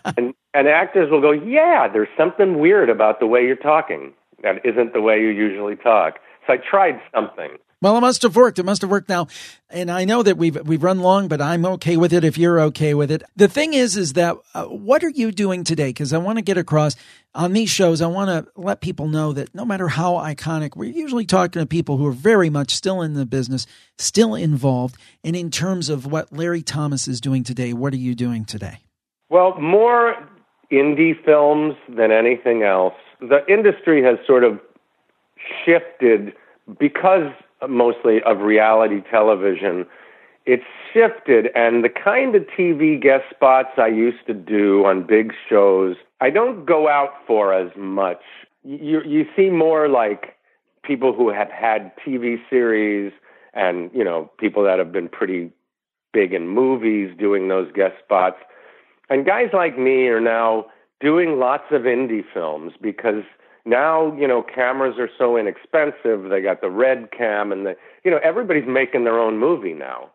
Speaker 3: and, and actors will go, yeah, there's something weird about the way you're talking. That isn't the way you usually talk. So I tried something.
Speaker 2: Well, it must have worked. It must have worked now. And I know that we've we've run long, but I'm okay with it if you're okay with it. The thing is is that uh, what are you doing today cuz I want to get across on these shows I want to let people know that no matter how iconic, we're usually talking to people who are very much still in the business, still involved. And in terms of what Larry Thomas is doing today, what are you doing today?
Speaker 3: Well, more indie films than anything else. The industry has sort of shifted because mostly of reality television, it's shifted. And the kind of TV guest spots I used to do on big shows, I don't go out for as much. You, you see more like people who have had TV series and, you know, people that have been pretty big in movies doing those guest spots. And guys like me are now doing lots of indie films because now you know cameras are so inexpensive they got the red cam and the you know everybody's making their own movie now.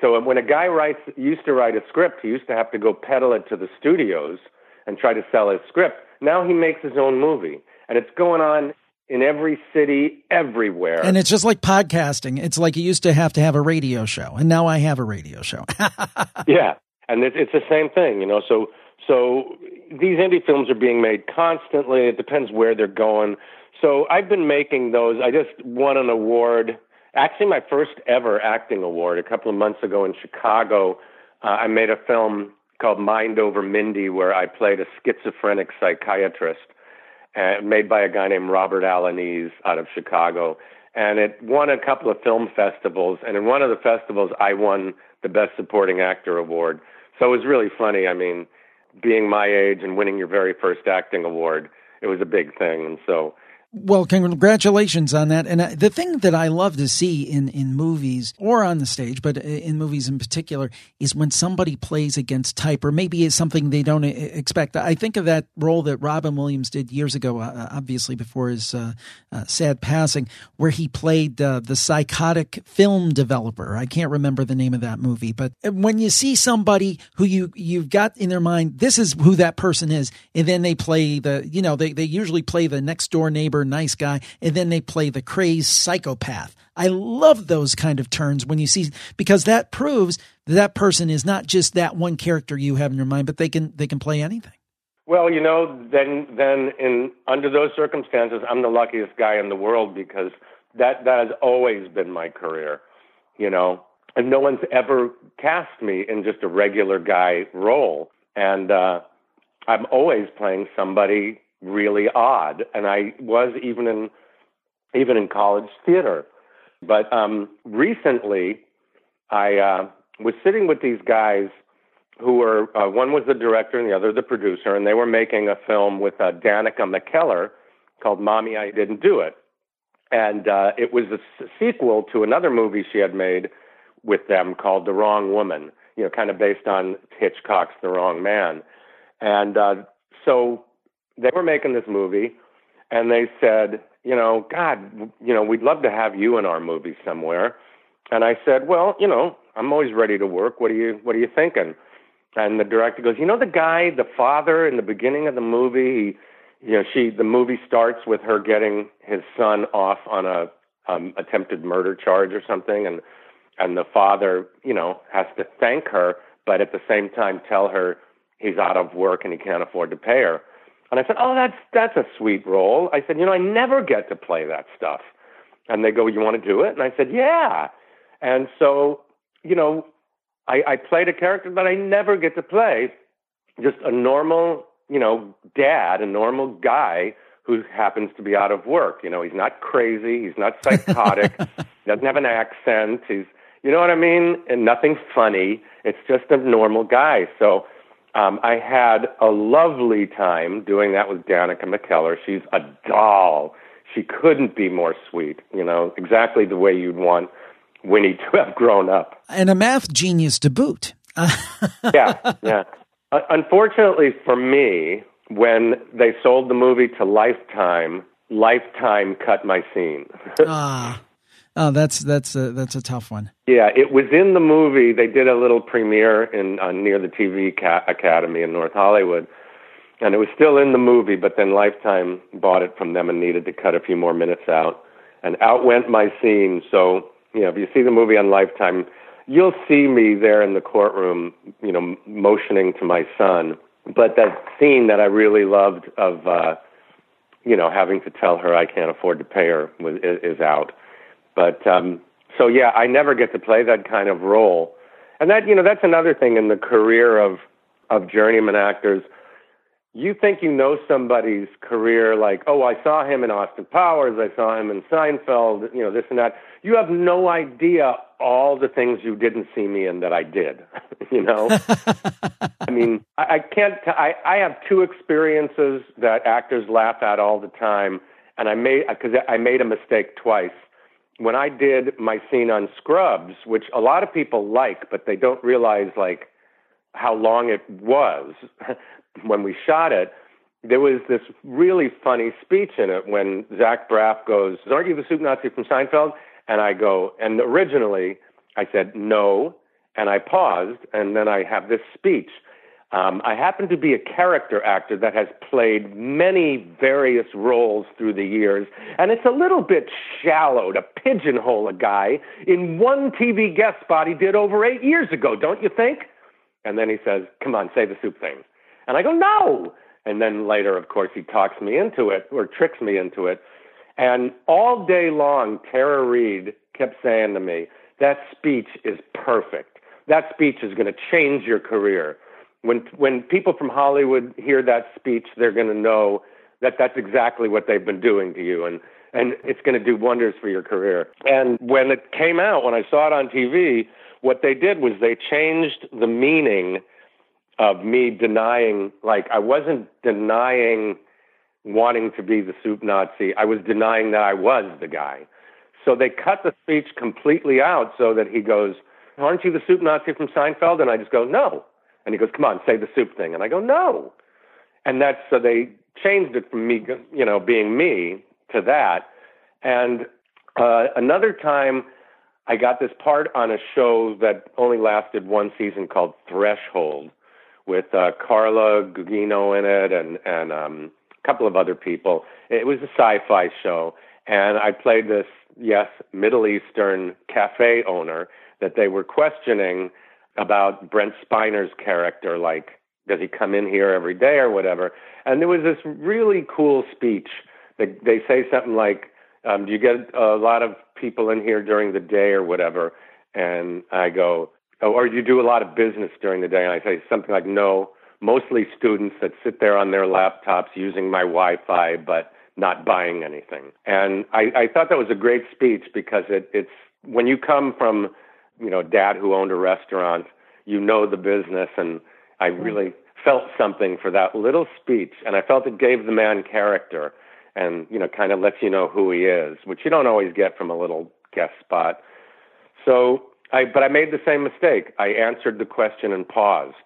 Speaker 3: So when a guy writes used to write a script he used to have to go peddle it to the studios and try to sell his script. Now he makes his own movie and it's going on in every city everywhere.
Speaker 2: And it's just like podcasting. It's like you used to have to have a radio show and now i have a radio show.
Speaker 3: Yeah and it's, it's the same thing you know. So so these indie films are being made constantly. It depends where they're going. So I've been making those. I just won an award, actually my first ever acting award, a couple of months ago in Chicago. Uh, I made a film called Mind Over Mindy, where I played a schizophrenic psychiatrist, uh, made by a guy named Robert Alanese out of Chicago. And it won a couple of film festivals. And in one of the festivals, I won the Best Supporting Actor award. So it was really funny. I mean, being my age and winning your very first acting award, it was a big thing. And so
Speaker 2: well, congratulations on that. And uh, the thing that I love to see in, in movies or on the stage, but in movies in particular, is when somebody plays against type or maybe it's something they don't expect. I think of that role that Robin Williams did years ago, uh, obviously before his uh, uh, sad passing, where he played uh, the psychotic film developer. I can't remember the name of that movie, but when you see somebody who you, you've got in their mind, this is who that person is, and then they play the, you know, they, they usually play the next door neighbor nice guy, and then they play the crazed psychopath. I love those kind of turns when you see because that proves that, that person is not just that one character you have in your mind, but they can they can play anything.
Speaker 3: Well, you know, then then in under those circumstances, I'm the luckiest guy in the world because that that has always been my career. You know, and no one's ever cast me in just a regular guy role, and uh, I'm always playing somebody really odd, and I was even in even in college theater. But um, recently, I uh, was sitting with these guys who were uh, one was the director and the other the producer, and they were making a film with uh, Danica McKellar called "Mommy, I Didn't Do It," and uh, it was a sequel to another movie she had made with them called The Wrong Woman. You know, kind of based on Hitchcock's The Wrong Man, and uh, so they were making this movie, and they said, you know, God, you know, we'd love to have you in our movie somewhere. And I said, well, you know, I'm always ready to work. What are you What are you thinking? And the director goes, you know, the guy, the father, in the beginning of the movie, he, you know, she the movie starts with her getting his son off on a um, attempted murder charge or something, and and the father, you know, has to thank her, but at the same time tell her he's out of work and he can't afford to pay her. And I said, "Oh, that's that's a sweet role." I said, "You know, I never get to play that stuff." And they go, "You want to do it?" And I said, "Yeah." And so, you know, I, I played a character that I never get to play, just a normal, you know, dad, a normal guy who happens to be out of work. You know, he's not crazy, he's not psychotic, he doesn't have an accent, he's, you know what I mean, and nothing funny. It's just a normal guy. So um, I had a lovely time doing that with Danica McKellar. She's a doll. She couldn't be more sweet, you know, exactly the way you'd want Winnie to have grown up.
Speaker 2: And a math genius to boot.
Speaker 3: yeah, yeah. Uh, unfortunately for me, when they sold the movie to Lifetime, Lifetime cut my scene.
Speaker 2: ah. Oh, that's that's a that's a tough one.
Speaker 3: Yeah, it was in the movie. They did a little premiere in uh, near the TV ca- Academy in North Hollywood, and it was still in the movie. But then Lifetime bought it from them and needed to cut a few more minutes out, and out went my scene. So you know, if you see the movie on Lifetime, you'll see me there in the courtroom, you know, motioning to my son. But that scene that I really loved of, uh, you know, having to tell her I can't afford to pay her was, is, is out. But um, so yeah, I never get to play that kind of role, and that you know that's another thing in the career of of journeyman actors. You think you know somebody's career, like oh, I saw him in Austin Powers, I saw him in Seinfeld, you know this and that. You have no idea all the things you didn't see me in that I did. you know, I mean, I, I can't. T- I I have two experiences that actors laugh at all the time, and I made because I made a mistake twice when I did my scene on Scrubs, which a lot of people like, but they don't realize like how long it was when we shot it. There was this really funny speech in it when Zach Braff goes, "Aren't you the soup Nazi from Seinfeld?" And I go, and originally I said no, and I paused, and then I have this speech. Um, I happen to be a character actor that has played many various roles through the years, and it's a little bit shallow to pigeonhole a guy in one TV guest spot he did over eight years ago, don't you think? And then he says, Come on, say the soup thing. And I go, No. And then later, of course, he talks me into it or tricks me into it. And all day long, Tara Reid kept saying to me, That speech is perfect. That speech is going to change your career when when people from Hollywood hear that speech, they're going to know that that's exactly what they've been doing to you, and and it's going to do wonders for your career. And when it came out, when I saw it on TV, what they did was they changed the meaning of me denying, like I wasn't denying wanting to be the soup Nazi. I was denying that I was the guy. So they cut the speech completely out so that he goes, "Aren't you the soup Nazi from Seinfeld?" And I just go, "No." And he goes, "Come on, say the soup thing." And I go, "No." And that's so they changed it from me, you know, being me to that. And uh, another time, I got this part on a show that only lasted one season called Threshold, with uh, Carla Gugino in it and and um, a couple of other people. It was a sci-fi show, and I played this yes Middle Eastern cafe owner that they were questioning about Brent Spiner's character, like does he come in here every day or whatever? And there was this really cool speech. They, they say something like, um, "Do you get a lot of people in here during the day or whatever?" And I go, "Oh, or do you do a lot of business during the day?" And I say something like, "No, mostly students that sit there on their laptops using my Wi-Fi, but not buying anything." And I, I thought that was a great speech because it, it's when you come from, you know, dad who owned a restaurant, you know the business and I really felt something for that little speech, and I felt it gave the man character, and you know, kind of lets you know who he is, which you don't always get from a little guest spot. So, I but I made the same mistake. I answered the question and paused.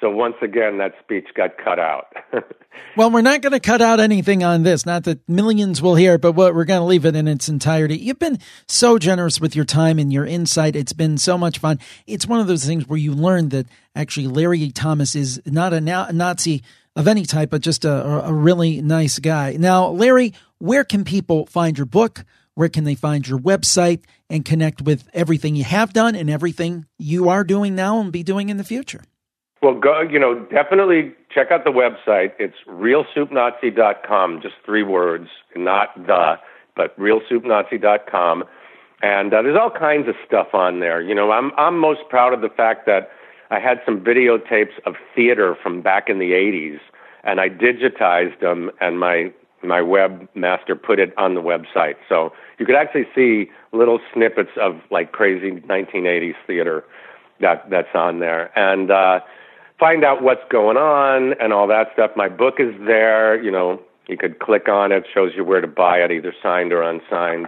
Speaker 3: So once again, that speech got cut out.
Speaker 2: well, we're not going to cut out anything on this. Not that millions will hear, but we're going to leave it in its entirety. You've been so generous with your time and your insight. It's been so much fun. It's one of those things where you learn that actually Larry Thomas is not a Nazi of any type, but just a, a really nice guy. Now, Larry, where can people find your book? Where can they find your website and connect with everything you have done and everything you are doing now and be doing in the future?
Speaker 3: Well, go, you know, definitely check out the website. It's realsoupnazi.com, just three words, not the, but realsoupnazi.com. And uh, there's all kinds of stuff on there. You know, I'm I'm most proud of the fact that I had some videotapes of theater from back in the 80s and I digitized them and my my webmaster put it on the website. So you could actually see little snippets of like crazy 1980s theater that that's on there. And uh find out what's going on and all that stuff. My book is there. You know, you could click on it, shows you where to buy it, either signed or unsigned.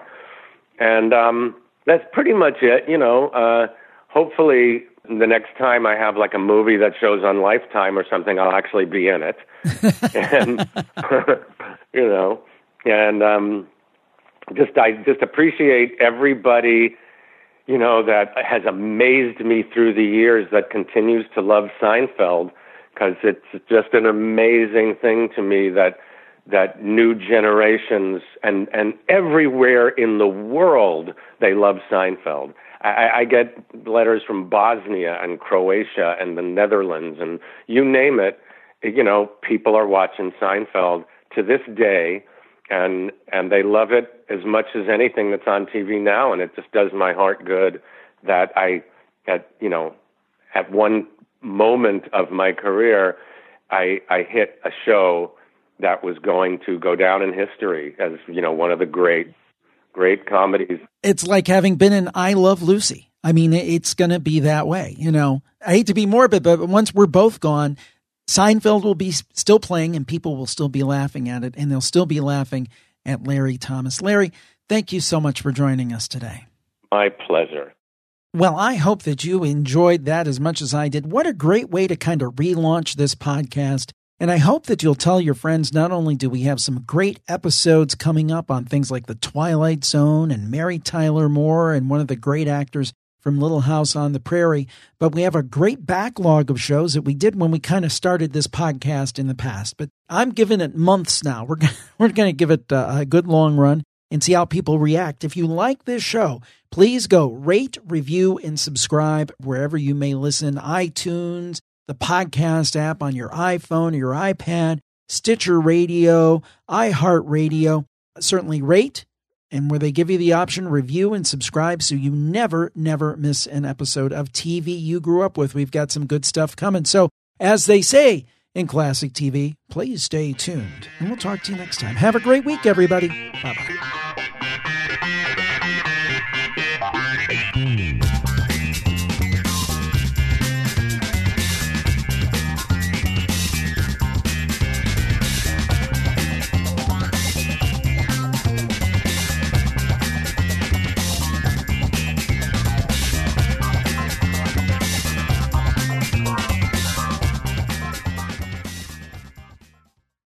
Speaker 3: And um, that's pretty much it. You know, uh, hopefully the next time I have like a movie that shows on Lifetime or something, I'll actually be in it. and you know, and um, just I just appreciate everybody you know, that has amazed me through the years that continues to love Seinfeld because it's just an amazing thing to me that that new generations and and everywhere in the world they love Seinfeld. I, I get letters from Bosnia and Croatia and the Netherlands and you name it. You know, people are watching Seinfeld to this day and and they love it as much as anything that's on TV now, and it just does my heart good that I, at you know, at one moment of my career, I I hit a show that was going to go down in history as you know one of the great great comedies.
Speaker 2: It's like having been in I Love Lucy. I mean, it's going to be that way. You know, I hate to be morbid, but once we're both gone, Seinfeld will be still playing and people will still be laughing at it and they'll still be laughing at Larry Thomas. Larry, thank you so much for joining us today.
Speaker 3: My pleasure.
Speaker 2: Well, I hope that you enjoyed that as much as I did. What a great way to kind of relaunch this podcast. And I hope that you'll tell your friends not only do we have some great episodes coming up on things like The Twilight Zone and Mary Tyler Moore and one of the great actors from Little House on the Prairie, but we have a great backlog of shows that we did when we kind of started this podcast in the past. But I'm giving it months now. We're gonna, we're going to give it uh, a good long run and see how people react. If you like this show, please go rate, review, and subscribe wherever you may listen. iTunes, the podcast app on your iPhone or your iPad, Stitcher Radio, iHeartRadio. Certainly rate, and where they give you the option review and subscribe so you never never miss an episode of TV you grew up with. We've got some good stuff coming. So, as they say in classic TV, please stay tuned. And we'll talk to you next time. Have a great week everybody. Bye-bye.